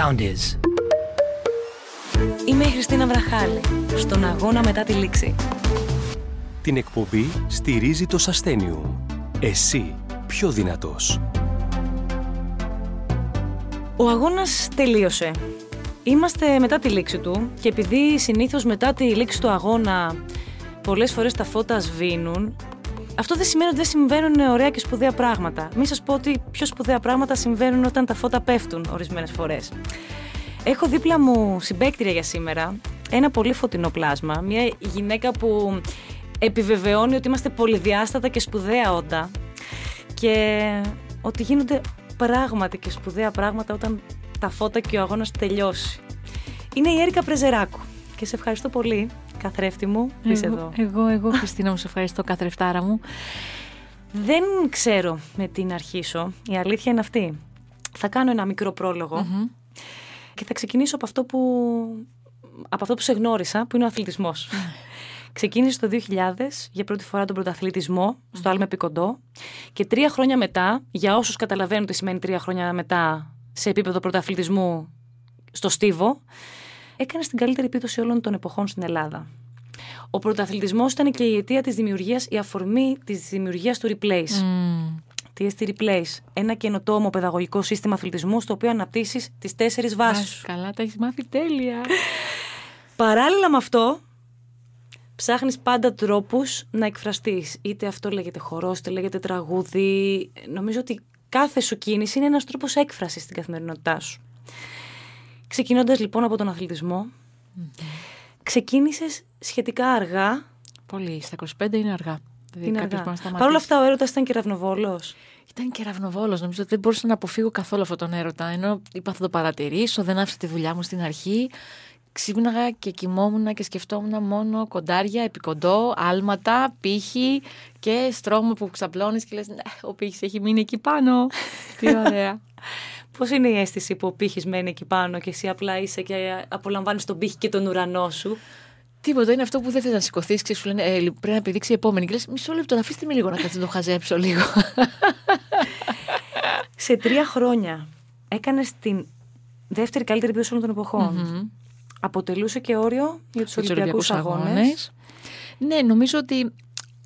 sound is. Είμαι η Χριστίνα Βραχάλη, στον αγώνα μετά τη λήξη. Την εκπομπή στηρίζει το Σαστένιου. Εσύ πιο δυνατός. Ο αγώνας τελείωσε. Είμαστε μετά τη λήξη του και επειδή συνήθως μετά τη λήξη του αγώνα πολλές φορές τα φώτα σβήνουν, αυτό δεν σημαίνει ότι δεν συμβαίνουν ωραία και σπουδαία πράγματα. Μην σας πω ότι πιο σπουδαία πράγματα συμβαίνουν όταν τα φώτα πέφτουν ορισμένες φορές. Έχω δίπλα μου συμπέκτηρια για σήμερα ένα πολύ φωτεινό πλάσμα. Μια γυναίκα που επιβεβαιώνει ότι είμαστε πολυδιάστατα και σπουδαία όντα και ότι γίνονται πράγματι και σπουδαία πράγματα όταν τα φώτα και ο αγώνας τελειώσει. Είναι η Έρικα Πρεζεράκου και σε ευχαριστώ πολύ καθρέφτη μου που είσαι εδώ. Εγώ, εγώ, Χριστίνα μου, σε ευχαριστώ καθρεφτάρα μου. Δεν ξέρω με τι να αρχίσω. Η αλήθεια είναι αυτή. Θα κάνω ένα μικρό και θα ξεκινήσω από αυτό που, από αυτό που σε γνώρισα, που είναι ο αθλητισμός. Ξεκίνησε το 2000 για πρώτη φορά τον πρωταθλητισμό στο Άλμε Πικοντό και τρία χρόνια μετά, για όσους καταλαβαίνουν τι σημαίνει τρία χρόνια μετά σε επίπεδο πρωταθλητισμού στο Στίβο, έκανε την καλύτερη επίδοση όλων των εποχών στην Ελλάδα. Ο πρωταθλητισμός ήταν και η αιτία της δημιουργίας, η αφορμή της δημιουργίας του Replace. Mm. Τι εστί Replace, ένα καινοτόμο παιδαγωγικό σύστημα αθλητισμού στο οποίο αναπτύσσεις τις τέσσερις βάσεις. Καλά, τα έχεις μάθει τέλεια. Παράλληλα με αυτό, ψάχνεις πάντα τρόπους να εκφραστείς. Είτε αυτό λέγεται χορός, είτε λέγεται τραγούδι. Νομίζω ότι κάθε σου κίνηση είναι ένας τρόπος έκφρασης στην καθημερινότητά σου. Ξεκινώντας λοιπόν από τον αθλητισμό, mm-hmm. ξεκίνησες σχετικά αργά. Πολύ, στα 25 είναι αργά. Δηλαδή είναι αργά. Παρ' όλα αυτά ο έρωτας ήταν κεραυνοβόλος. Ήταν κεραυνοβόλο. Νομίζω ότι δεν μπορούσα να αποφύγω καθόλου αυτόν τον έρωτα. Ενώ είπα θα το παρατηρήσω, δεν άφησα τη δουλειά μου στην αρχή. Ξύπναγα και κοιμόμουν και σκεφτόμουν μόνο κοντάρια, επικοντό, άλματα, πύχη και στρώμα που ξαπλώνεις και λες: «Ναι, Ο πύχης έχει μείνει εκεί πάνω. Τι ωραία. Πώς είναι η αίσθηση που ο πύχης μένει εκεί πάνω και εσύ απλά είσαι και απολαμβάνεις τον πύχη και τον ουρανό σου; Τίποτα, είναι αυτό που δεν θες να σηκωθείς και σου λένε ε, πρέπει να επιδείξει η επόμενη. Και λες, μισό λεπτό, αφήστε με λίγο να κάτσει να το χαζέψω λίγο. Σε τρία χρόνια έκανες την δεύτερη καλύτερη επίδοση όλων των εποχών. Αποτελούσε και όριο για τους Ολυμπιακούς αγώνες. Ναι, νομίζω ότι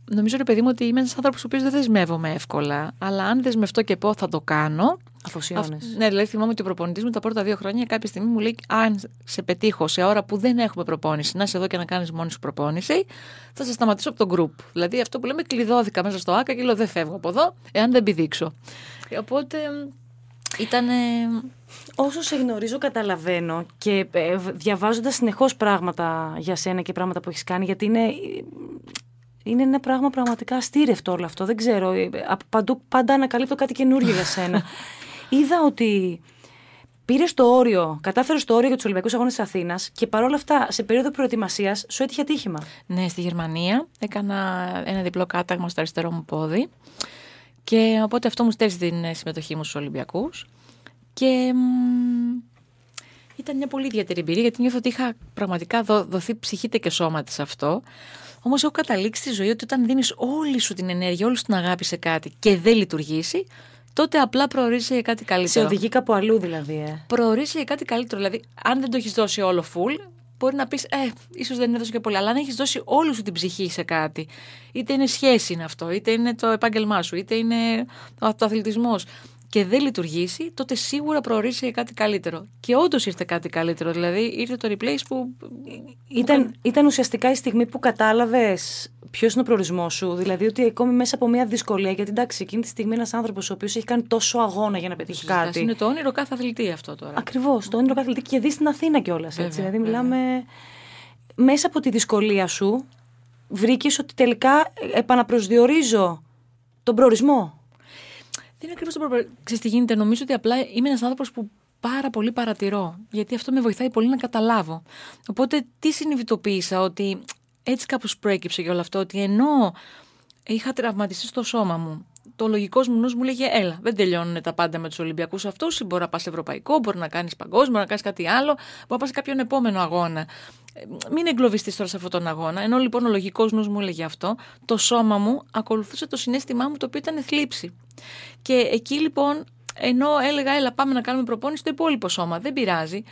νομίζω ρε παιδί μου ότι είμαι ένας άνθρωπος ο οποίος δεν δεσμεύομαι εύκολα. Αλλά αν δεσμευτώ και πω θα το κάνω. Αφοσιώνε. Ναι, δηλαδή θυμάμαι ότι ο προπονητής μου τα πρώτα δύο χρόνια κάποια στιγμή μου λέει: Αν σε πετύχω σε ώρα που δεν έχουμε προπόνηση, να είσαι εδώ και να κάνεις μόνη σου προπόνηση, θα σε σταματήσω από τον group. Δηλαδή αυτό που λέμε κλειδώθηκα μέσα στο ΑΚΑ και λέω: Δεν φεύγω από εδώ, εάν δεν πηδήξω. Οπότε ήταν. Όσο σε γνωρίζω, καταλαβαίνω και ε, διαβάζοντας συνεχώς πράγματα για σένα και πράγματα που έχεις κάνει, γιατί είναι είναι ένα πράγμα πραγματικά αστήρευτο όλο αυτό. Δεν ξέρω. Ε, παντού, πάντα ανακαλύπτω κάτι καινούργιο για σένα. Είδα ότι πήρε το όριο, κατάφερε το όριο για τους Ολυμπιακούς Αγώνες της Αθήνας και παρόλα αυτά σε περίοδο προετοιμασίας σου έτυχε ατύχημα. Ναι, στη Γερμανία έκανα ένα διπλό κάταγμα στο αριστερό μου πόδι. Και οπότε αυτό μου στέλνει την ε, συμμετοχή μου στους Ολυμπιακούς. Και ήταν μια πολύ ιδιαίτερη εμπειρία γιατί νιώθω ότι είχα πραγματικά δοθεί ψυχή και σώμα σε αυτό. Όμως έχω καταλήξει στη ζωή ότι όταν δίνεις όλη σου την ενέργεια, όλη σου την αγάπη σε κάτι και δεν λειτουργήσει, τότε απλά προορίζει για κάτι καλύτερο. Σε οδηγεί κάπου αλλού δηλαδή. Ε. Προορίζει για κάτι καλύτερο. Δηλαδή, αν δεν το έχεις δώσει όλο full, μπορεί να πεις, Ε, ίσως δεν έδωσε και πολύ. Αλλά αν έχεις δώσει όλη σου την ψυχή σε κάτι, είτε είναι σχέση είναι αυτό, είτε είναι το επάγγελμά σου, είτε είναι ο αθλητισμός, και δεν λειτουργήσει, τότε σίγουρα προορίζει για κάτι καλύτερο. Και όντως ήρθε κάτι καλύτερο. Δηλαδή ήρθε το replace που. Ήταν, ήταν ουσιαστικά η στιγμή που κατάλαβες ποιος είναι ο προορισμός σου. Δηλαδή ότι ακόμη μέσα από μια δυσκολία, γιατί εντάξει, εκείνη τη στιγμή ένας άνθρωπος ο οποίος έχει κάνει τόσο αγώνα για να πετύχει κάτι. Είναι το όνειρο κάθε αθλητή αυτό τώρα. Ακριβώς. Το όνειρο κάθε αθλητή και δεις στην Αθήνα κιόλας. Δηλαδή μιλάμε. Μέσα από τη δυσκολία σου βρήκες ότι τελικά επαναπροσδιορίζω τον προορισμό είναι ακριβώς το πρόβλημα. Ξέρετε τι γίνεται. Νομίζω ότι απλά είμαι ένας άνθρωπος που πάρα πολύ παρατηρώ. Γιατί αυτό με βοηθάει πολύ να καταλάβω. Οπότε τι συνειδητοποίησα, ότι έτσι κάπως προέκυψε και όλο αυτό, ότι ενώ είχα τραυματιστεί στο σώμα μου, το λογικό μου νους μου λέγε: Έλα, δεν τελειώνουν τα πάντα με τους Ολυμπιακούς αυτούς. Μπορεί να πας ευρωπαϊκό, μπορεί να κάνεις παγκόσμιο, μπορεί να κάνεις κάτι άλλο, μπορεί να πας σε κάποιον επόμενο αγώνα. Ε, μην εγκλωβιστείς τώρα σε αυτόν τον αγώνα. Ενώ λοιπόν ο λογικός νους μου έλεγε αυτό, το σώμα μου ακολουθούσε το συνέστημά μου το οποίο ήταν θλίψη. Και εκεί λοιπόν ενώ έλεγα, έλα, πάμε να κάνουμε προπόνηση στο υπόλοιπο σώμα. Δεν πειράζει.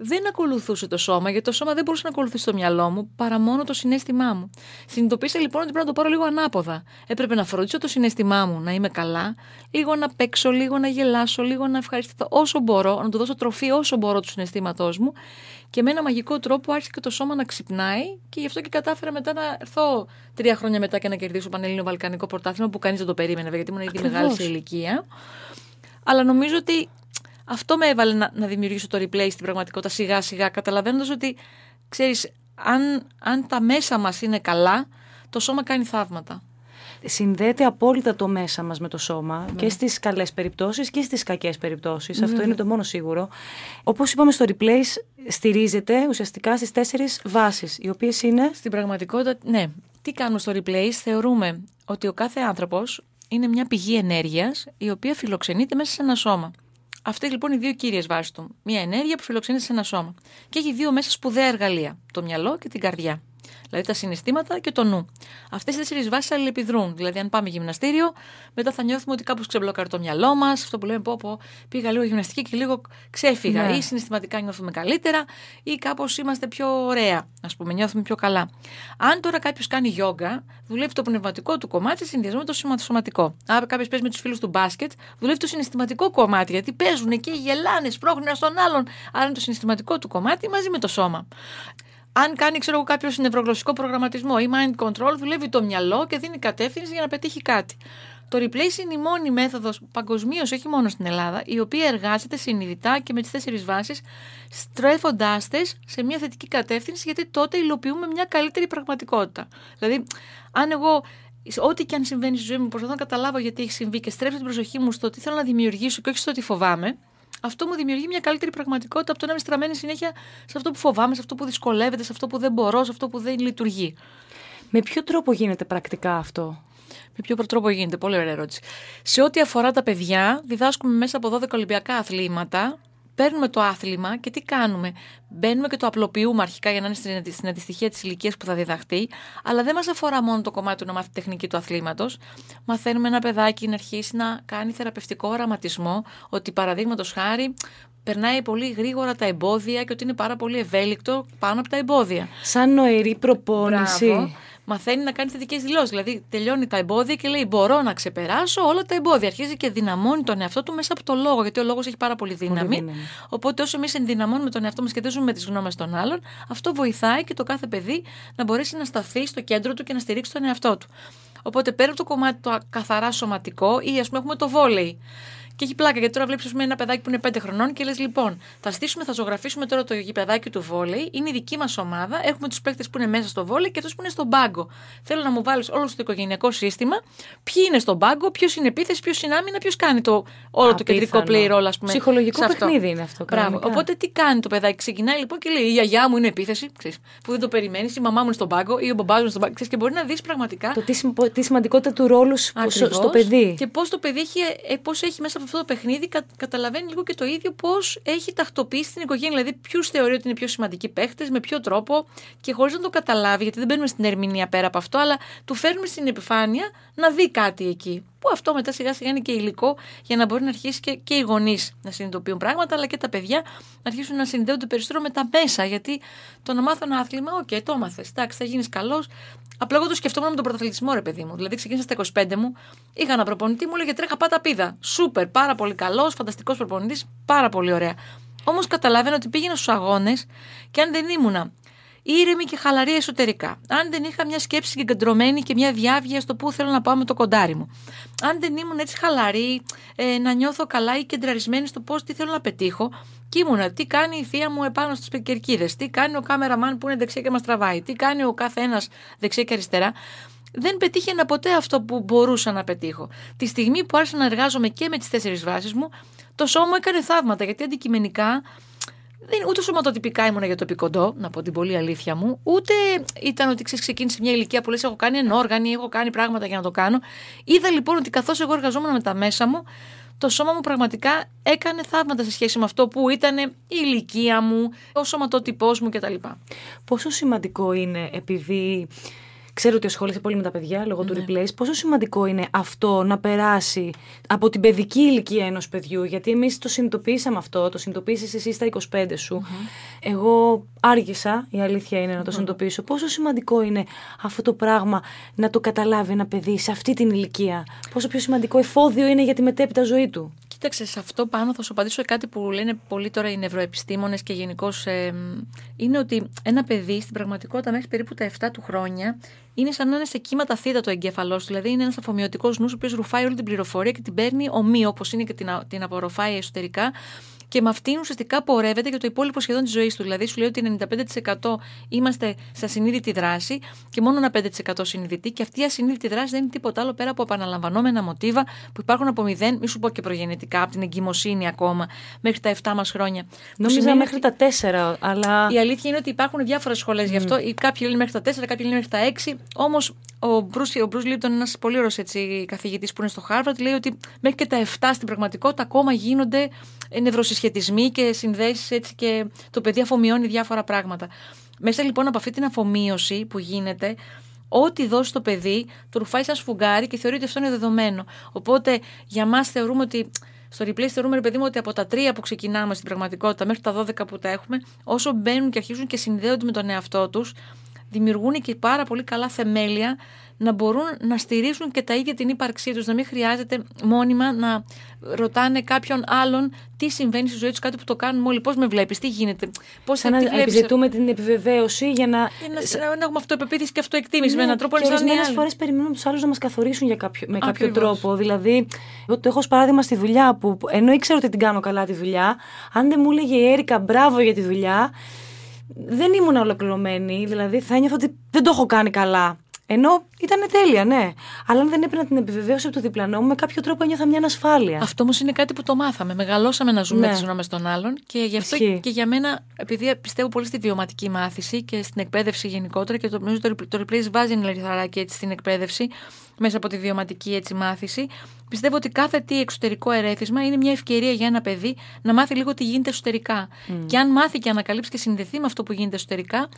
Δεν ακολουθούσε το σώμα, γιατί το σώμα δεν μπορούσε να ακολουθήσει το μυαλό μου παρά μόνο το συνέστημά μου. Συνειδητοποίησα λοιπόν ότι πρέπει να το πάρω λίγο ανάποδα. Έπρεπε να φροντίσω το συνέστημά μου να είμαι καλά, λίγο να παίξω, λίγο να γελάσω, λίγο να ευχαριστηθώ όσο μπορώ, να του δώσω τροφή όσο μπορώ του συναισθήματός μου. Και με ένα μαγικό τρόπο άρχισε και το σώμα να ξυπνάει και γι' αυτό και κατάφερα μετά να έρθω τρία χρόνια μετά και να κερδίσω Πανελλήνιο Βαλκανικό Πρωτάθλημα που κανείς δεν το περίμενε, γιατί ήμουν ήδη μεγάλη σε ηλικία. Αλλά νομίζω ότι αυτό με έβαλε να, να δημιουργήσω το replay στην πραγματικότητα σιγά σιγά, καταλαβαίνοντας ότι ξέρεις, αν, αν τα μέσα μας είναι καλά, το σώμα κάνει θαύματα. Συνδέεται απόλυτα το μέσα μας με το σώμα ναι. και στις καλές περιπτώσεις και στις κακές περιπτώσεις. Αυτό είναι το μόνο σίγουρο. Όπως είπαμε στο Replace, στηρίζεται ουσιαστικά στις τέσσερις βάσεις, οι οποίες είναι... Στην πραγματικότητα, ναι. Τι κάνουμε στο Replace, θεωρούμε ότι ο κάθε άνθρωπος είναι μια πηγή ενέργειας η οποία φιλοξενείται μέσα σε ένα σώμα. Αυτές λοιπόν οι δύο κύριες βάσεις του. Μια ενέργεια που φιλοξενείται σε ένα σώμα. Και έχει δύο μέσα σπουδαία εργαλεία. Το μυαλό και την καρδιά δηλαδή τα συναισθήματα και το νου. Αυτές οι τέσσερις βάσεις αλληλεπιδρούν. Δηλαδή, αν πάμε γυμναστήριο, μετά θα νιώθουμε ότι κάπως ξεμπλοκάρει το μυαλό μας. Αυτό που λέμε, πω, πω, πήγα λίγο γυμναστική και λίγο ξέφυγα. Ναι. Ή συναισθηματικά νιώθουμε καλύτερα, ή κάπως είμαστε πιο ωραία, ας πούμε, νιώθουμε πιο καλά. Αν τώρα κάποιος κάνει γιόγκα, δουλεύει το πνευματικό του κομμάτι σε συνδυασμό με το σωματικό. Αν κάποιος παίζει με τους φίλους του μπάσκετ, δουλεύει το συναισθηματικό κομμάτι, γιατί παίζουν και γελάνε, σπρώχνουν ένα στον άλλον. Άρα είναι το συναισθηματικό του κομμάτι μαζί με το σώμα αν κάνει ξέρω, κάποιο νευρογλωσσικό προγραμματισμό ή mind control, δουλεύει το μυαλό και δίνει κατεύθυνση για να πετύχει κάτι. Το replace είναι η μόνη μέθοδος παγκοσμίως, όχι μόνο στην Ελλάδα, η οποία εργάζεται συνειδητά και με τις τέσσερις βάσεις, στρέφοντάς τες σε μια θετική κατεύθυνση, γιατί τότε υλοποιούμε μια καλύτερη πραγματικότητα. Δηλαδή, αν εγώ ό,τι και αν συμβαίνει στη ζωή μου, προσπαθώ να καταλάβω γιατί έχει συμβεί και στρέψω την προσοχή μου στο τι θέλω να δημιουργήσω και όχι στο τι φοβάμαι, αυτό μου δημιουργεί μια καλύτερη πραγματικότητα από το να είμαι στραμμένη συνέχεια σε αυτό που φοβάμαι, σε αυτό που δυσκολεύεται, σε αυτό που δεν μπορώ, σε αυτό που δεν λειτουργεί. Με ποιο τρόπο γίνεται πρακτικά αυτό; Με ποιο τρόπο γίνεται, πολύ ωραία ερώτηση. Σε ό,τι αφορά τα παιδιά, διδάσκουμε μέσα από 12 Ολυμπιακά αθλήματα παίρνουμε το άθλημα και τι κάνουμε; Μπαίνουμε και το απλοποιούμε αρχικά για να είναι στην αντιστοιχεία της ηλικίας που θα διδαχθεί, αλλά δεν μας αφορά μόνο το κομμάτι του να μάθει τεχνική του αθλήματος. Μαθαίνουμε ένα παιδάκι να αρχίσει να κάνει θεραπευτικό οραματισμό, ότι παραδείγματος χάρη περνάει πολύ γρήγορα τα εμπόδια και ότι είναι πάρα πολύ ευέλικτο πάνω από τα εμπόδια. Σαν νοερή προπόνηση μαθαίνει να κάνει θετικές δηλώσεις. Δηλαδή, τελειώνει τα εμπόδια και λέει: Μπορώ να ξεπεράσω όλα τα εμπόδια. Αρχίζει και δυναμώνει τον εαυτό του μέσα από το λόγο, γιατί ο λόγος έχει πάρα πολύ δύναμη. Οπότε, όσο εμείς ενδυναμώνουμε τον εαυτό μας και δίζουμε με τις γνώμες των άλλων, αυτό βοηθάει και το κάθε παιδί να μπορέσει να σταθεί στο κέντρο του και να στηρίξει τον εαυτό του. Οπότε, πέρα από το κομμάτι το καθαρά σωματικό, ή ας πούμε έχουμε το βόλεϊ. Και έχει πλάκα γιατί τώρα βλέπεις ένα παιδάκι που είναι 5 χρονών και λες: Λοιπόν, θα στήσουμε, θα ζωγραφίσουμε τώρα το γηπεδάκι του βόλεϊ. Είναι η δική μας ομάδα. Έχουμε τους παίκτες που είναι μέσα στο βόλεϊ και αυτού που είναι στον πάγκο. Θέλω να μου βάλεις όλο το οικογενειακό σύστημα. Ποιοι είναι στον πάγκο, ποιος είναι επίθεση, ποιος είναι άμυνα, ποιος κάνει το, όλο το κεντρικό play role, ας πούμε. Ψυχολογικό παιχνίδι είναι αυτό. Μπράβο. Οπότε τι κάνει το παιδάκι. Ξεκινάει λοιπόν και λέει: Η γιαγιά μου είναι επίθεση, ξέρεις, που δεν το περιμένεις, η μαμά μου είναι στον πάγκο ή ο μπαμπάς μου είναι στον πάγκο. Ξέρεις, και μπορεί να δεις πραγματικά. Το τι, τι σημαντικότητα του ρόλου στο παιδί. Και πώς το παιδί έχει, ε, πώς έχει μέσα από αυτό το παιχνίδι κα, καταλαβαίνει λίγο και το ίδιο πώς έχει τακτοποιήσει την οικογένεια. Δηλαδή, ποιους θεωρεί ότι είναι πιο σημαντικοί παίχτες, με ποιο τρόπο και χωρίς να το καταλάβει, γιατί δεν μπαίνουμε στην ερμηνεία πέρα από αυτό, αλλά του φέρνουμε στην επιφάνεια να δει κάτι εκεί. Που αυτό μετά σιγά σιγά είναι και υλικό για να μπορεί να αρχίσει και, και οι γονείς να συνειδητοποιούν πράγματα, αλλά και τα παιδιά να αρχίσουν να συνδέονται περισσότερο με τα μέσα. Γιατί το να μάθω ένα άθλημα, OK, okay, το έμαθες. Εντάξει, θα γίνεις καλός. Απλά εγώ το σκεφτόμουν με τον πρωταθλητισμό, ρε παιδί μου. Δηλαδή, ξεκίνησα στα 25 μου, είχα ένα προπονητή, μου έλεγε τρέχα πάτα πήδα. Σούπερ, πάρα πολύ καλός, φανταστικός προπονητής, πάρα πολύ ωραία. Όμως καταλάβαινα ότι πήγαινα στους αγώνες και αν δεν ήμουνα ήρεμη και χαλαρή εσωτερικά. Αν δεν είχα μια σκέψη συγκεντρωμένη και μια διάβγεια στο πού θέλω να πάω με το κοντάρι μου. Αν δεν ήμουν έτσι χαλαρή, ε, να νιώθω καλά ή κεντραρισμένη στο πώς τι θέλω να πετύχω. Και ήμουνα, τι κάνει η θεία μου επάνω στις κερκίδε, τι κάνει ο κάμεραμαν που είναι δεξιά και μας τραβάει, τι κάνει ο κάθε ένας δεξιά και αριστερά. Δεν πετύχαινα ποτέ αυτό που μπορούσα να πετύχω. Τη στιγμή που άρχισα να εργάζομαι και με τις τέσσερις βάσεις μου, το σώμα μου έκανε θαύματα γιατί αντικειμενικά δεν, ούτε σωματοτυπικά ήμουν για το επικοντό, να πω την πολύ αλήθεια μου, ούτε ήταν ότι ξέρεις, ξεκίνησε μια ηλικία που λες έχω κάνει ενόργανη, έχω κάνει πράγματα για να το κάνω. Είδα λοιπόν ότι καθώς εγώ εργαζόμουν με τα μέσα μου, το σώμα μου πραγματικά έκανε θαύματα σε σχέση με αυτό που ήταν η ηλικία μου, ο σωματότυπός μου κτλ. Πόσο σημαντικό είναι επειδή ξέρω ότι ασχολείσαι πολύ με τα παιδιά λόγω του replace. Πόσο σημαντικό είναι αυτό να περάσει από την παιδική ηλικία ενός παιδιού, γιατί εμείς το συνειδητοποίησαμε αυτό, το συνειδητοποίησες εσύ στα 25 σου. Εγώ άργησα, η αλήθεια είναι να το συνειδητοποιήσω. Πόσο σημαντικό είναι αυτό το πράγμα να το καταλάβει ένα παιδί σε αυτή την ηλικία; Πόσο πιο σημαντικό εφόδιο είναι για τη μετέπειτα ζωή του; Κοίταξε, σε αυτό πάνω θα σου απαντήσω κάτι που λένε πολύ τώρα οι νευροεπιστήμονες και γενικώς. είναι ότι ένα παιδί στην πραγματικότητα μέχρι περίπου τα 7 του χρόνια είναι σαν να είναι σε κύματα θήτα το εγκέφαλός του. Δηλαδή είναι ένας αφομοιωτικός νους, ο οποίος ρουφάει όλη την πληροφορία και την παίρνει ομοίω, όπως είναι και την, την απορροφάει εσωτερικά και με αυτήν ουσιαστικά πορεύεται για το υπόλοιπο σχεδόν της ζωής του. Δηλαδή, σου λέει ότι 95% είμαστε σε ασυνείδητη δράση και μόνο ένα 5% συνειδητή. Και αυτή η ασυνείδητη δράση δεν είναι τίποτα άλλο πέρα από επαναλαμβανόμενα μοτίβα που υπάρχουν από μηδέν, μη σου πω και προγεννητικά, από την εγκυμοσύνη ακόμα, μέχρι τα 7 μας χρόνια. Νόμιζα μέχρι τα 4, αλλά. Η αλήθεια είναι ότι υπάρχουν διάφορες σχολές mm. γι' αυτό. Κάποιοι λένε μέχρι τα 4, κάποιοι λένε μέχρι τα 6. Όμως ο Μπρούς, ο Μπρούς Λίπτον, ένας πολύ ωραίος καθηγητής που είναι στο Χάρβαρτ, λέει ότι μέχρι και τα 7 στην πραγματικότητα ακόμα γίνονται νευροσυσχετισμοί και συνδέσεις έτσι και το παιδί αφομοιώνει διάφορα πράγματα. Μέσα λοιπόν από αυτή την αφομοίωση που γίνεται, ό,τι δώσει το παιδί, το ρουφάει σαν σφουγγάρι και θεωρεί ότι αυτό είναι δεδομένο. Οπότε για μας θεωρούμε ότι. Στο replay θεωρούμε, ρε παιδί μου, ότι από τα τρία που ξεκινάμε στην πραγματικότητα μέχρι τα 12 που τα έχουμε, όσο μπαίνουν και αρχίζουν και συνδέονται με τον εαυτό τους, δημιουργούν και πάρα πολύ καλά θεμέλια να μπορούν να στηρίζουν και τα ίδια την ύπαρξή τους, να μην χρειάζεται μόνιμα να ρωτάνε κάποιον άλλον τι συμβαίνει στη ζωή τους, κάτι που το κάνουν όλοι. Πώς με βλέπεις, τι γίνεται. Πώς θα να επιζητούμε την επιβεβαίωση για να. Για να, να έχουμε αυτοεπεποίθηση και αυτοεκτίμηση ναι, με έναν τρόπο και Ορισμένες φορές περιμένουμε τους άλλους να μας καθορίσουν για κάποιο, με κάποιο τρόπο. Δηλαδή, εγώ το έχω ως παράδειγμα στη δουλειά που ενώ ήξερα ότι την κάνω καλά τη δουλειά, αν δεν μου έλεγε η Έρικα μπράβο για τη δουλειά, δεν ήμουν ολοκληρωμένη. Δηλαδή, θα ένιωθα ότι δεν το έχω κάνει καλά. Ενώ ήταν τέλεια, ναι. Αλλά αν δεν έπαιρνα την επιβεβαίωση από το διπλανό μου, με κάποιο τρόπο ένιωθα μια ανασφάλεια. Αυτό όμως είναι κάτι που το μάθαμε. Μεγαλώσαμε να ζούμε ναι. τις γνώμες των άλλων. Και γι' αυτό και για μένα, επειδή πιστεύω πολύ στη βιωματική μάθηση και στην εκπαίδευση γενικότερα, και το, νομίζω το, το replace βάζει ένα λιθαράκι έτσι στην εκπαίδευση, μέσα από τη βιωματική έτσι μάθηση, πιστεύω ότι κάθε τι εξωτερικό ερέθισμα είναι μια ευκαιρία για ένα παιδί να μάθει λίγο τι γίνεται εσωτερικά. Mm. Και αν μάθει και ανακαλύψει και συνδεθεί με αυτό που γίνεται εσωτερικά,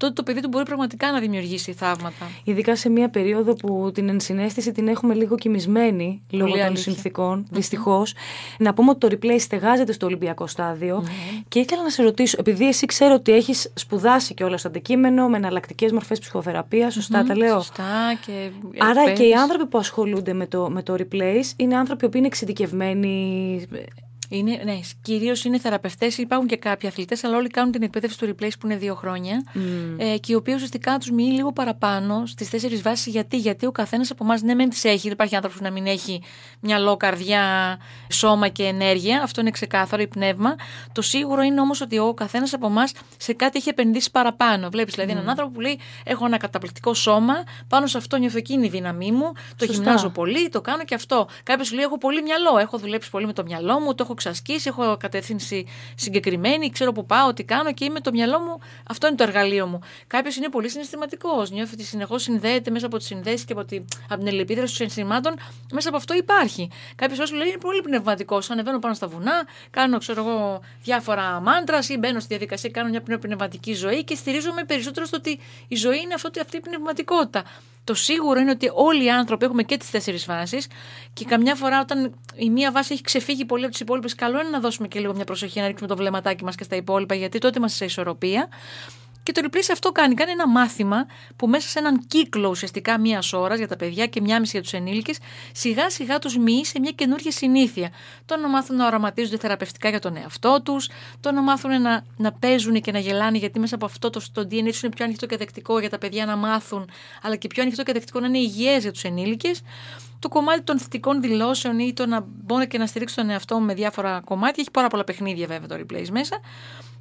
τότε το παιδί του μπορεί πραγματικά να δημιουργήσει θαύματα. Ειδικά σε μια περίοδο που την ενσυναίσθηση την έχουμε λίγο κοιμισμένη λόγω των συνθηκων Δυστυχώς. Να πούμε ότι το replay στεγάζεται στο Ολυμπιακό στάδιο. Mm-hmm. Και ήθελα να σε ρωτήσω, επειδή εσύ ξέρω ότι έχεις σπουδάσει και όλα στο αντικείμενο με εναλλακτικές μορφές ψυχοθεραπείας, σωστά mm-hmm. τα λέω. Σωστά και. Άρα και οι άνθρωποι που ασχολούνται με το, με το replace είναι άνθρωποι που είναι εξειδικευμένοι είναι, ναι, κυρίως είναι θεραπευτές. Υπάρχουν και κάποιοι αθλητές, αλλά όλοι κάνουν την εκπαίδευση του replace που είναι δύο χρόνια. Mm. Ε, και οι οποίοι ουσιαστικά τους μείνει λίγο παραπάνω στις τέσσερις βάσεις. Γιατί, γιατί ο καθένας από εμάς ναι, μεν τις έχει. Δεν υπάρχει άνθρωπος να μην έχει μυαλό, καρδιά, σώμα και ενέργεια. Αυτό είναι ξεκάθαρο, η πνεύμα. Το σίγουρο είναι όμως ότι ο καθένας από εμάς σε κάτι έχει επενδύσει παραπάνω. Βλέπεις δηλαδή mm. έναν άνθρωπο που λέει: Έχω ένα καταπληκτικό σώμα, πάνω σε αυτό νιώθω εκείνη η δύναμή μου, το Σωστά. γυμνάζω πολύ, το κάνω και αυτό. Κάποιος λέει: Έχω πολύ μυαλό, έχω δουλέψει πολύ με το μυαλό μου, το έχω εξασκήσει, έχω κατεύθυνση συγκεκριμένη, ξέρω που πάω, τι κάνω και είμαι το μυαλό μου, αυτό είναι το εργαλείο μου. Κάποιος είναι πολύ συναισθηματικός, νιώθει ότι συνεχώς συνδέεται μέσα από τις συνδέσεις και από, τη, από την ελλεπίδραση των συναισθημάτων, μέσα από αυτό υπάρχει. Κάποιος άλλος λέει είναι πολύ πνευματικός. Ανεβαίνω πάνω στα βουνά, κάνω ξέρω εγώ, διάφορα μάντρας ή μπαίνω στη διαδικασία, κάνω μια πνευματική ζωή και στηρίζομαι περισσότερο στο ότι η ζωή είναι αυτό, αυτή η πνευματικότητα. Το σίγουρο είναι ότι όλοι οι άνθρωποι έχουμε και τις τέσσερις βάσεις και καμιά φορά όταν η μία βάση έχει ξεφύγει πολύ από τις υπόλοιπες, καλό είναι να δώσουμε και λίγο μια προσοχή να ρίξουμε το βλεμματάκι μας και στα υπόλοιπα, γιατί τότε είμαστε σε ισορροπία. Και το replace αυτό κάνει. Κάνει ένα μάθημα που μέσα σε έναν κύκλο ουσιαστικά μίας ώρας για τα παιδιά και μία μισή για τους ενήλικες, σιγά σιγά τους μοιεί σε μια καινούργια συνήθεια. Το να μάθουν να οραματίζονται θεραπευτικά για τον εαυτό τους, το να μάθουν να, να παίζουν και να γελάνε, γιατί μέσα από αυτό το, το DNA τους είναι πιο ανοιχτό και δεκτικό για τα παιδιά να μάθουν, αλλά και πιο ανοιχτό και δεκτικό να είναι υγιές για τους ενήλικες το κομμάτι των θετικών δηλώσεων ή το να μπορεί και να στηρίξει τον εαυτό με διάφορα κομμάτια. Έχει πάρα πολλά παιχνίδια βέβαια το replace μέσα.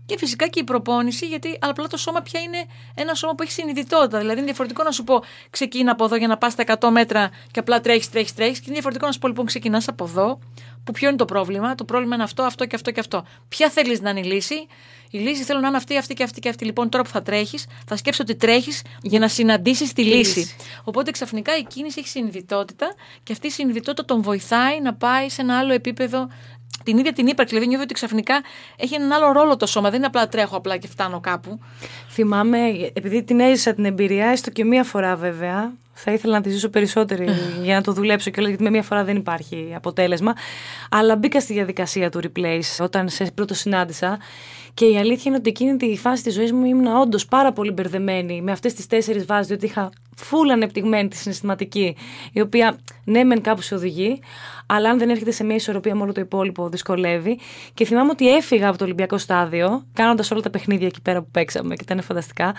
Και φυσικά και η προπόνηση, γιατί απλά το σώμα πια είναι ένα σώμα που έχει συνειδητότητα. Δηλαδή είναι διαφορετικό να σου πω ξεκίνα από εδώ για να πας στα 100 μέτρα και απλά τρέχεις, τρέχεις, τρέχεις. Και είναι διαφορετικό να σου πω λοιπόν ξεκινάς από εδώ, που ποιο είναι το πρόβλημα. Το πρόβλημα είναι αυτό, αυτό και αυτό και αυτό. Ποια θέλεις να είναι η λύση; Η λύση θέλω να είναι αυτή, αυτή και αυτή και αυτή. Λοιπόν, τώρα που θα τρέχεις, θα σκέψει ότι τρέχεις για να συναντήσεις τη λύση. Οπότε ξαφνικά η κίνηση έχει συνειδητότητα και αυτή η συνειδητότητα τον βοηθάει να πάει σε ένα άλλο επίπεδο την ίδια την ύπαρξη. Δηλαδή νιώθω ότι ξαφνικά έχει έναν άλλο ρόλο το σώμα. Δεν είναι απλά τρέχω απλά και φτάνω κάπου. Θυμάμαι, επειδή την έζησα την εμπειρία, έστω και μία φορά βέβαια, θα ήθελα να τη ζήσω περισσότερη για να το δουλέψω και γιατί με μία φορά δεν υπάρχει αποτέλεσμα. Αλλά μπήκα στη διαδικασία του replace όταν σε πρώτο συνάντησα. Και η αλήθεια είναι ότι εκείνη τη φάση της ζωής μου ήμουν όντως πάρα πολύ μπερδεμένη με αυτές τις τέσσερις βάσεις, διότι είχα φούλα ανεπτυγμένη τη συναισθηματική, η οποία ναι, μεν κάπου σε οδηγεί, αλλά αν δεν έρχεται σε μια ισορροπία με όλο το υπόλοιπο, δυσκολεύει. Και θυμάμαι ότι έφυγα από το Ολυμπιακό στάδιο, κάνοντας όλα τα παιχνίδια εκεί πέρα που παίξαμε και ήταν φανταστικά.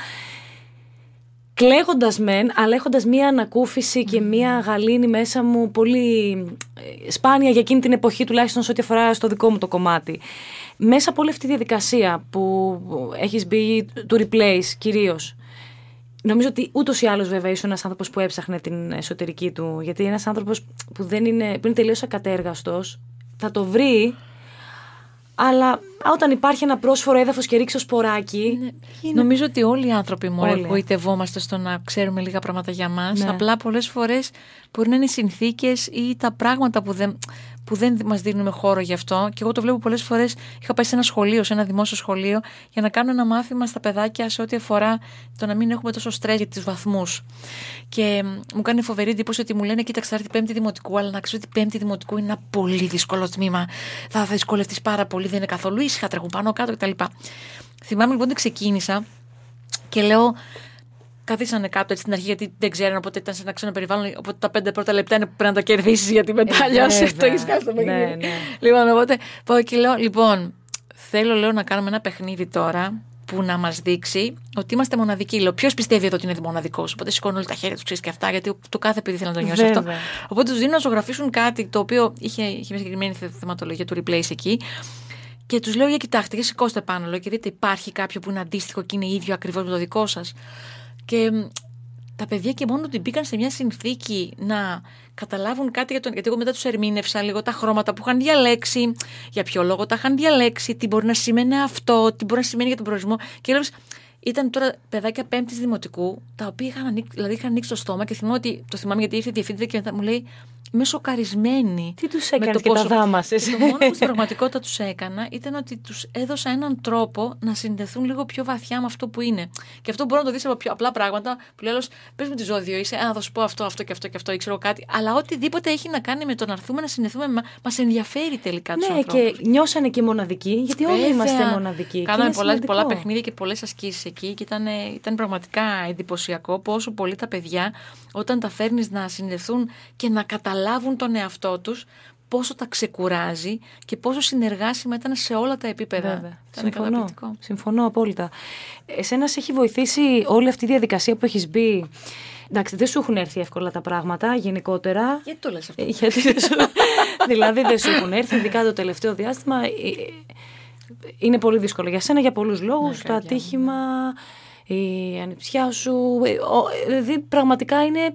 Κλαίγοντας μεν, αλλά έχοντας μία ανακούφιση και μία γαλήνη μέσα μου πολύ ε, σπάνια για εκείνη την εποχή, τουλάχιστον σε ό,τι αφορά στο δικό μου το κομμάτι. Μέσα από όλη αυτή τη διαδικασία που έχεις μπει του replace κυρίως, Νομίζω ότι ούτως ή άλλως βέβαια είσαι ένας άνθρωπος που έψαχνε την εσωτερική του. Γιατί ένας άνθρωπος που, δεν είναι, που είναι τελείως ακατέργαστος θα το βρει, αλλά όταν υπάρχει ένα πρόσφορο έδαφος και ρίξει σποράκι. Ναι. Νομίζω ότι όλοι οι άνθρωποι μόνο εγωιτευόμαστε στο να ξέρουμε λίγα πράγματα για μας. Ναι. Απλά πολλές φορές μπορεί να είναι οι συνθήκες ή τα πράγματα που δεν που δεν μας δίνουμε χώρο γι' αυτό. Και εγώ το βλέπω πολλές φορές. Είχα πάει σε ένα σχολείο, σε ένα δημόσιο σχολείο, για να κάνω ένα μάθημα στα παιδάκια σε ό,τι αφορά το να μην έχουμε τόσο στρες για του βαθμούς. Και μου κάνει φοβερή εντύπωση ότι μου λένε: Κοίταξε, έρθει Πέμπτη Δημοτικού, αλλά να ξέρω ότι Πέμπτη Δημοτικού είναι ένα πολύ δύσκολο τμήμα. Θα δυσκολευτείς πάρα πολύ, δεν είναι καθόλου ήσυχα, τρέχουν πάνω κάτω κτλ. Θυμάμαι λοιπόν ότι ξεκίνησα και λέω καθίσανε κάτω έτσι στην αρχή γιατί δεν ξέρουν, οπότε ήταν σε ένα ξένο περιβάλλον. Οπότε τα πέντε πρώτα λεπτά είναι που πρέπει να τα κερδίσεις γιατί μετά ε, αλλιώ το έχεις χάσει το παιχνίδι. Ναι, ναι. Λοιπόν, οπότε πάω και λέω, λοιπόν, θέλω λέω να κάνουμε ένα παιχνίδι τώρα που να μας δείξει ότι είμαστε μοναδικοί. Λέω, ποιος πιστεύει εδώ ότι είναι μοναδικός. Οπότε σηκώνουν όλοι τα χέρια τους, ξέρεις και αυτά, γιατί το κάθε παιδί θέλει να το νιώσει αυτό. Οπότε τους δίνω να ζωγραφίσουν κάτι το οποίο είχε, είχε μια συγκεκριμένη θεματολογία του replace εκεί. Και τους λέω: Για κοιτάξτε, για σηκώστε πάνω, λέω, και δείτε, υπάρχει κάποιο που είναι αντίστοιχο και είναι ίδιο ακριβώς με το δικό σας. Και τα παιδιά και μόνο ότι μπήκαν σε μια συνθήκη να καταλάβουν κάτι για τον. Γιατί εγώ μετά τους ερμήνευσα λίγο τα χρώματα που είχαν διαλέξει, για ποιο λόγο τα είχαν διαλέξει, τι μπορεί να σημαίνει αυτό, τι μπορεί να σημαίνει για τον προορισμό. Και λέω, ήταν τώρα παιδάκια πέμπτης δημοτικού, τα οποία είχαν ανοίξει, δηλαδή είχαν ανοίξει το στόμα και θυμάμαι ότι το θυμάμαι γιατί ήρθε η διευθύντρια και μετά μου λέει: Είμαι σοκαρισμένη. Τι τους έκανες και πόσο... τα δάμασες; Το μόνο που στην πραγματικότητα τους έκανα ήταν ότι τους έδωσα έναν τρόπο να συνδεθούν λίγο πιο βαθιά με αυτό που είναι. Και αυτό μπορεί να το δεις από πιο απλά πράγματα που λέω: Πες με τη ζώδιο, είσαι, Α, θα σου πω αυτό, αυτό και αυτό και αυτό, ή ξέρω κάτι. Αλλά οτιδήποτε έχει να κάνει με το να έρθουμε να συνδεθούμε, μα ενδιαφέρει τελικά τους Ναι, και νιώσανε και μοναδικοί, γιατί όλοι είμαστε μοναδικοί. Κάναμε πολλά, πολλά παιχνίδια και πολλές ασκήσεις εκεί και ήταν, ήταν πραγματικά εντυπωσιακό πόσο πολύ τα παιδιά όταν τα φέρνεις να συνδεθούν και να καταλάβουν τον εαυτό τους, πόσο τα ξεκουράζει και πόσο συνεργάσιμα ήταν σε όλα τα επίπεδα. Βέβαια. Συμφωνώ. Συμφωνώ απόλυτα. Εσένα σε έχει βοηθήσει όλη αυτή η διαδικασία που έχεις μπει; Εντάξει, δεν σου έχουν έρθει εύκολα τα πράγματα γενικότερα. Γιατί το λες αυτό; Ε, γιατί σου... δηλαδή δεν σου έχουν έρθει, ειδικά το τελευταίο διάστημα. Ε, είναι πολύ δύσκολο για σένα για πολλούς λόγους. το ατύχημα, η ανιψιά σου. Ε, δηλαδή πραγματικά είναι.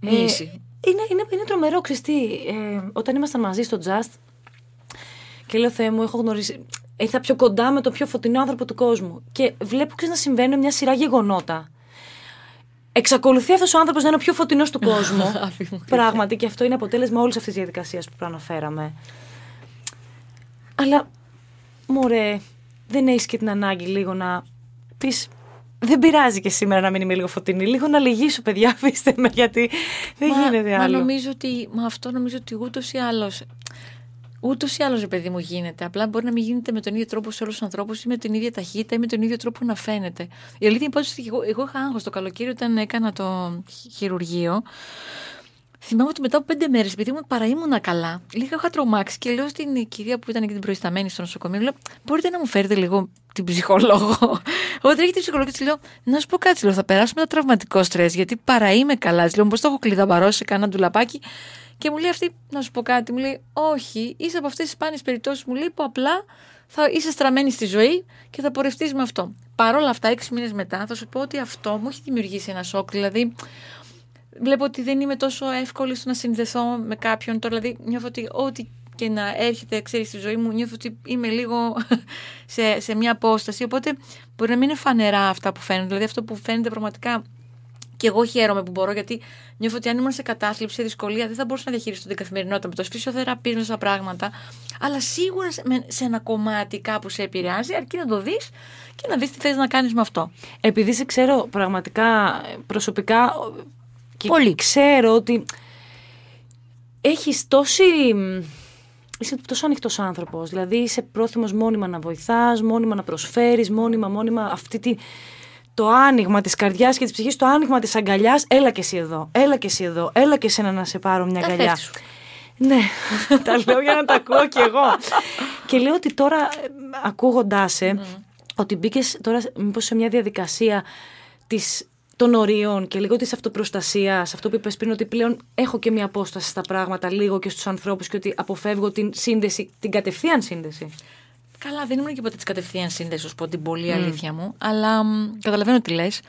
Ε, είναι, είναι, είναι τρομερό, ξεστή. Ε, όταν ήμασταν μαζί στο Just και λέω Θεέ μου, έχω γνωρίσει. Ήρθα πιο κοντά με το πιο φωτεινό άνθρωπο του κόσμου. Και βλέπω ξέρεις, να συμβαίνουν μια σειρά γεγονότα. Εξακολουθεί αυτός ο άνθρωπος να είναι ο πιο φωτεινός του κόσμου. Πράγματι, και αυτό είναι αποτέλεσμα όλης αυτής της διαδικασίας που προαναφέραμε. Αλλά, μωρέ, δεν έχεις και την ανάγκη λίγο να πεις δεν πειράζει και σήμερα να μην είμαι λίγο φωτεινή. Λίγο να λυγίσω, παιδιά, αφήστε με, γιατί δεν μα, γίνεται άλλο. Μα νομίζω ότι, μα αυτό νομίζω ότι ούτως ή άλλω. Ούτως ή άλλως, παιδί μου, γίνεται. Απλά μπορεί να μην γίνεται με τον ίδιο τρόπο σε όλους τους ανθρώπους ή με την ίδια ταχύτητα ή με τον ίδιο τρόπο να φαίνεται. Η αλήθεια είναι ότι εγώ, εγώ είχα άγχος το καλοκαίρι όταν έκανα το χειρουργείο. Θυμάμαι ότι μετά από πέντε μέρες, επειδή μου παρά ήμουνα καλά, λίγα είχα τρομάξει και λέω στην κυρία που ήταν εκεί την προϊσταμένη στο νοσοκομείο, λέω, μπορείτε να μου φέρετε λίγο την ψυχολόγο; Όταν έχει την ψυχολόγος, της λέω, να σου πω κάτι, λέω, θα περάσουμε το τραυματικό στρες, γιατί παρά είμαι καλά. Της λέω, πώ το έχω κλειδαμπαρώσει, κανένα ντουλαπάκι; Και μου λέει αυτή, να σου πω κάτι, μου λέει, Όχι, είσαι από αυτές τις σπάνιες περιπτώσεις, μου λέει, που απλά θα είσαι στραμμένη στη ζωή και θα πορευτείς με αυτό. Παρ' όλα αυτά, έξι μήνες μετά, θα σου πω ότι αυτό μου έχει δημιουργήσει ένα σοκ. Δηλαδή, βλέπω ότι δεν είμαι τόσο εύκολη στο να συνδεθώ με κάποιον. Τώρα, δηλαδή, νιώθω ότι ό,τι και να έρχεται, ξέρεις, στη ζωή μου, νιώθω ότι είμαι λίγο σε, σε μια απόσταση. Οπότε μπορεί να μην είναι φανερά αυτά που φαίνονται. Δηλαδή, αυτό που φαίνεται πραγματικά Και εγώ χαίρομαι που μπορώ, γιατί νιώθω ότι αν ήμουν σε κατάθλιψη, σε δυσκολία, δεν θα μπορούσα να διαχειριστώ την καθημερινότητα με το φυσιοθεραπεία, με πράγματα. Αλλά σίγουρα σε ένα κομμάτι κάπου σε επηρεάζει, αρκεί να το δεις και να δεις τι θες να κάνεις με αυτό. Επειδή σε ξέρω πραγματικά προσωπικά. Και Πολύ. Ξέρω ότι έχεις τόση. Είσαι τόσο ανοιχτός άνθρωπος. Δηλαδή είσαι πρόθυμος μόνιμα να βοηθάς, μόνιμα να προσφέρεις, μόνιμα, μόνιμα αυτή τη, το άνοιγμα της καρδιάς και της ψυχής, το άνοιγμα της αγκαλιάς. Έλα και εσύ εδώ, έλα και εσύ εδώ, έλα και εσένα να σε πάρω μια αγκαλιά. Ναι, τα λέω για να τα ακούω κι εγώ. και λέω ότι τώρα ε, ακούγοντάς σε, ότι μπήκες τώρα μήπως σε μια διαδικασία της των ορίων και λίγο της αυτοπροστασίας, αυτό που είπες πριν, ότι πλέον έχω και μια απόσταση στα πράγματα, λίγο και στους ανθρώπους και ότι αποφεύγω την σύνδεση, την κατευθείαν σύνδεση. Καλά, δεν ήμουν και ποτέ της κατευθείαν σύνδεσης, ως πω την πολύ αλήθεια μου, αλλά μ, καταλαβαίνω τι λες.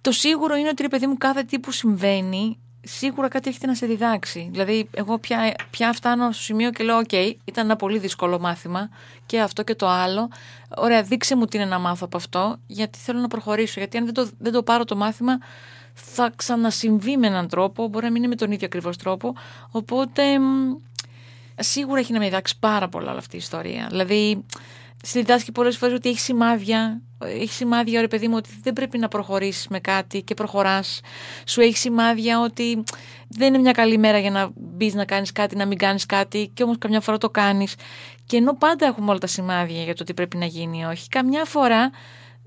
Το σίγουρο είναι ότι ρε παιδί μου, κάθε τι που συμβαίνει, σίγουρα κάτι έχετε να σε διδάξει. Δηλαδή, εγώ πια, πια φτάνω στο σημείο και λέω: OK, ήταν ένα πολύ δύσκολο μάθημα και αυτό και το άλλο. Ωραία, δείξε μου τι είναι να μάθω από αυτό, γιατί θέλω να προχωρήσω. Γιατί αν δεν το, δεν το πάρω το μάθημα, θα ξανασυμβεί με έναν τρόπο, μπορεί να μην είναι με τον ίδιο ακριβώς τρόπο. Οπότε, σίγουρα έχει να με διδάξει πάρα πολλά όλη αυτή η ιστορία. Δηλαδή, στη διδάσκει πολλές φορές ότι έχει σημάδια. Έχει σημάδια, ρε παιδί μου, ότι δεν πρέπει να προχωρήσει με κάτι και προχωράς. Σου έχει σημάδια ότι δεν είναι μια καλή μέρα για να μπεις να κάνεις κάτι, να μην κάνεις κάτι, και όμως καμιά φορά το κάνεις. Και ενώ πάντα έχουμε όλα τα σημάδια για το τι πρέπει να γίνει ή όχι, καμιά φορά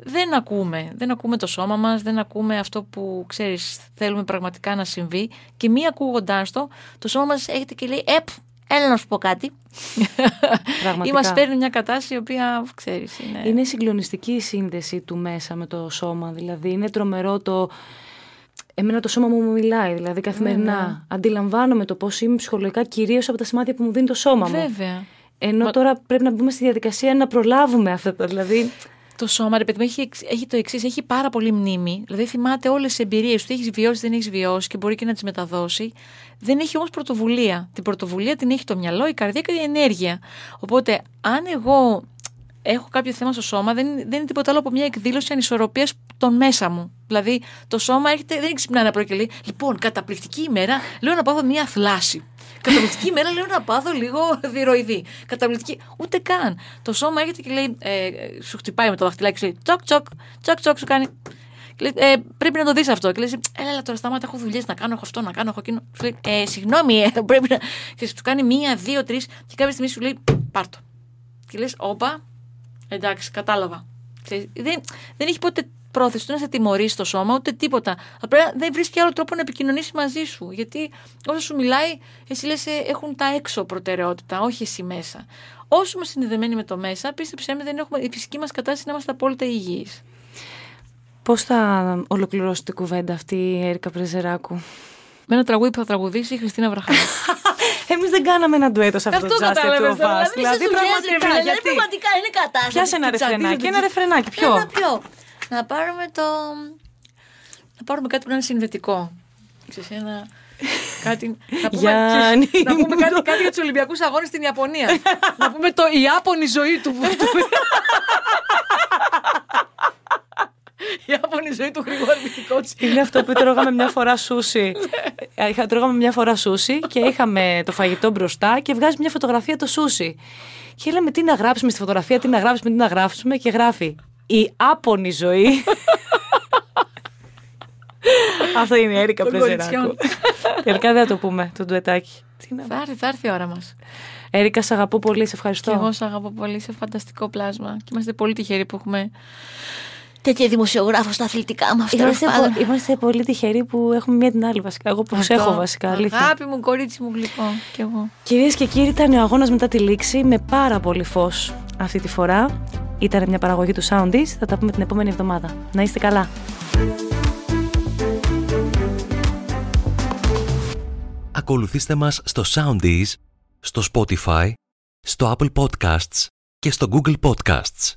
δεν ακούμε. Δεν ακούμε το σώμα μας, δεν ακούμε αυτό που ξέρεις, θέλουμε πραγματικά να συμβεί. Και μη ακούγοντάς το, το σώμα μας έρχεται και λέει: Επ, Έλα να σου πω κάτι. Ή μας παίρνει μια κατάσταση η οποία ξέρεις. Είναι... είναι συγκλονιστική η σύνδεση του μέσα με το σώμα. Δηλαδή είναι τρομερό το. Εμένα το σώμα μου μου μιλάει, δηλαδή καθημερινά. Ναι, ναι. Αντιλαμβάνομαι το πώς είμαι ψυχολογικά, κυρίως από τα σημάδια που μου δίνει το σώμα μου. Βέβαια. Ενώ τώρα πρέπει να μπούμε στη διαδικασία να προλάβουμε αυτά τα. Δηλαδή το σώμα, ρε παιδί μου, έχει, έχει το εξής: έχει πάρα πολύ μνήμη. Δηλαδή θυμάται όλες τις εμπειρίες που έχεις βιώσει, δεν έχεις βιώσει και μπορεί και να τις μεταδώσει. Δεν έχει όμως πρωτοβουλία. Την πρωτοβουλία την έχει το μυαλό, η καρδιά και η ενέργεια. Οπότε, αν εγώ έχω κάποιο θέμα στο σώμα, δεν, δεν είναι τίποτα άλλο από μια εκδήλωση ανισορροπίας των μέσα μου. Δηλαδή, το σώμα έρχεται, δεν ξυπνάει να λέει: Λοιπόν, καταπληκτική ημέρα, λέω να πάω μια θλάση. Καταπληκτική ημέρα λέω να πάθω λίγο διροειδή. Καταπληκτική. Ούτε καν. Το σώμα έρχεται και λέει, ε, σου χτυπάει με το δαχτυλάκι, σου λέει τσοκ τσοκ, τσοκ τσοκ σου κάνει. Λέει, ε, πρέπει να το δεις αυτό. Και λε, έλα, έλα τώρα σταμάτα, έχω δουλειές να κάνω, έχω αυτό να κάνω, έχω εκείνο. Σου λέει, ε, συγγνώμη, ε, πρέπει να. Και σου κάνει μία, δύο, τρεις, και κάποια στιγμή σου λέει, πάρτο. Και λες, όπα, εντάξει, κατάλαβα. Δεν, δεν έχει ποτέ πρόθεση του να σε τιμωρήσει το σώμα, ούτε τίποτα. Απλά δεν βρίσκει άλλο τρόπο να επικοινωνήσεις μαζί σου. Γιατί όσο σου μιλάει, εσύ λες, ε, έχουν τα έξω προτεραιότητα, όχι εσύ μέσα. Όσο είμαστε συνδεδεμένοι με το μέσα, πίστεψέ με, δεν έχουμε η φυσική μας κατάσταση να είμαστε απόλυτα υγιείς. Πώς θα ολοκληρώσει την κουβέντα αυτή η Έρικα Πρεζεράκου; Με ένα τραγούδι που θα τραγουδήσει η Χριστίνα Βραχάλη. Εμείς δεν κάναμε ένα ντουέτο σε αυτό το Just του Δηλαδή, δηλαδή πραγματικά. Δηλαδή, πραγματικά είναι κατάσταση. Πιάσε ένα ρεφρενάκι. Ένα ρεφρενάκι. Ποιο; Να πάρουμε το. Να πάρουμε κάτι που να είναι συνδετικό. Ξέρεις, ένα... Κάτι, να πούμε, ξέρεις, να πούμε κάτι, κάτι για τους Ολυμπιακούς Αγώνες στην Ιαπωνία. να πούμε το Ιάπωνη ζωή του. Η Ιάπωνη ζωή του Γρηγόρη Μητικότσι. Είναι αυτό που τρώγαμε μια φορά σούσι. Είχα, τρώγαμε μια φορά σούσι και είχαμε το φαγητό μπροστά και βγάζει μια φωτογραφία το σούσι. Και λέμε τι να γράψουμε στη φωτογραφία, τι να γράψουμε, τι να γράψουμε και γράφει η άπονη ζωή. Αυτό είναι η Έρικα Πρεζεράκου. Τελικά δεν θα το πούμε, το ντουετάκι. Θα έρθει, θα έρθει η ώρα μας. Έρικα, σε αγαπώ πολύ, σε ευχαριστώ. Και εγώ σε αγαπώ πολύ, είσαι φανταστικό πλάσμα. Και είμαστε πολύ τυχεροί που έχουμε τέτοια δημοσιογράφο στα αθλητικά μας. Είμαστε, πο, είμαστε πολύ τυχεροί που έχουμε μία την άλλη βασικά. Εγώ προσέχω βασικά. Αλήθεια. Αγάπη μου, κορίτσι μου, γλυκό. Κι εγώ. Κυρίες και κύριοι, ήταν ο αγώνας μετά τη λήξη με πάρα πολύ φως αυτή τη φορά. Ήταν μια παραγωγή του Soundies. Θα τα πούμε την επόμενη εβδομάδα. Να είστε καλά. Ακολουθήστε μας στο Soundees, στο Spotify, στο Apple Podcasts και στο Google Podcasts.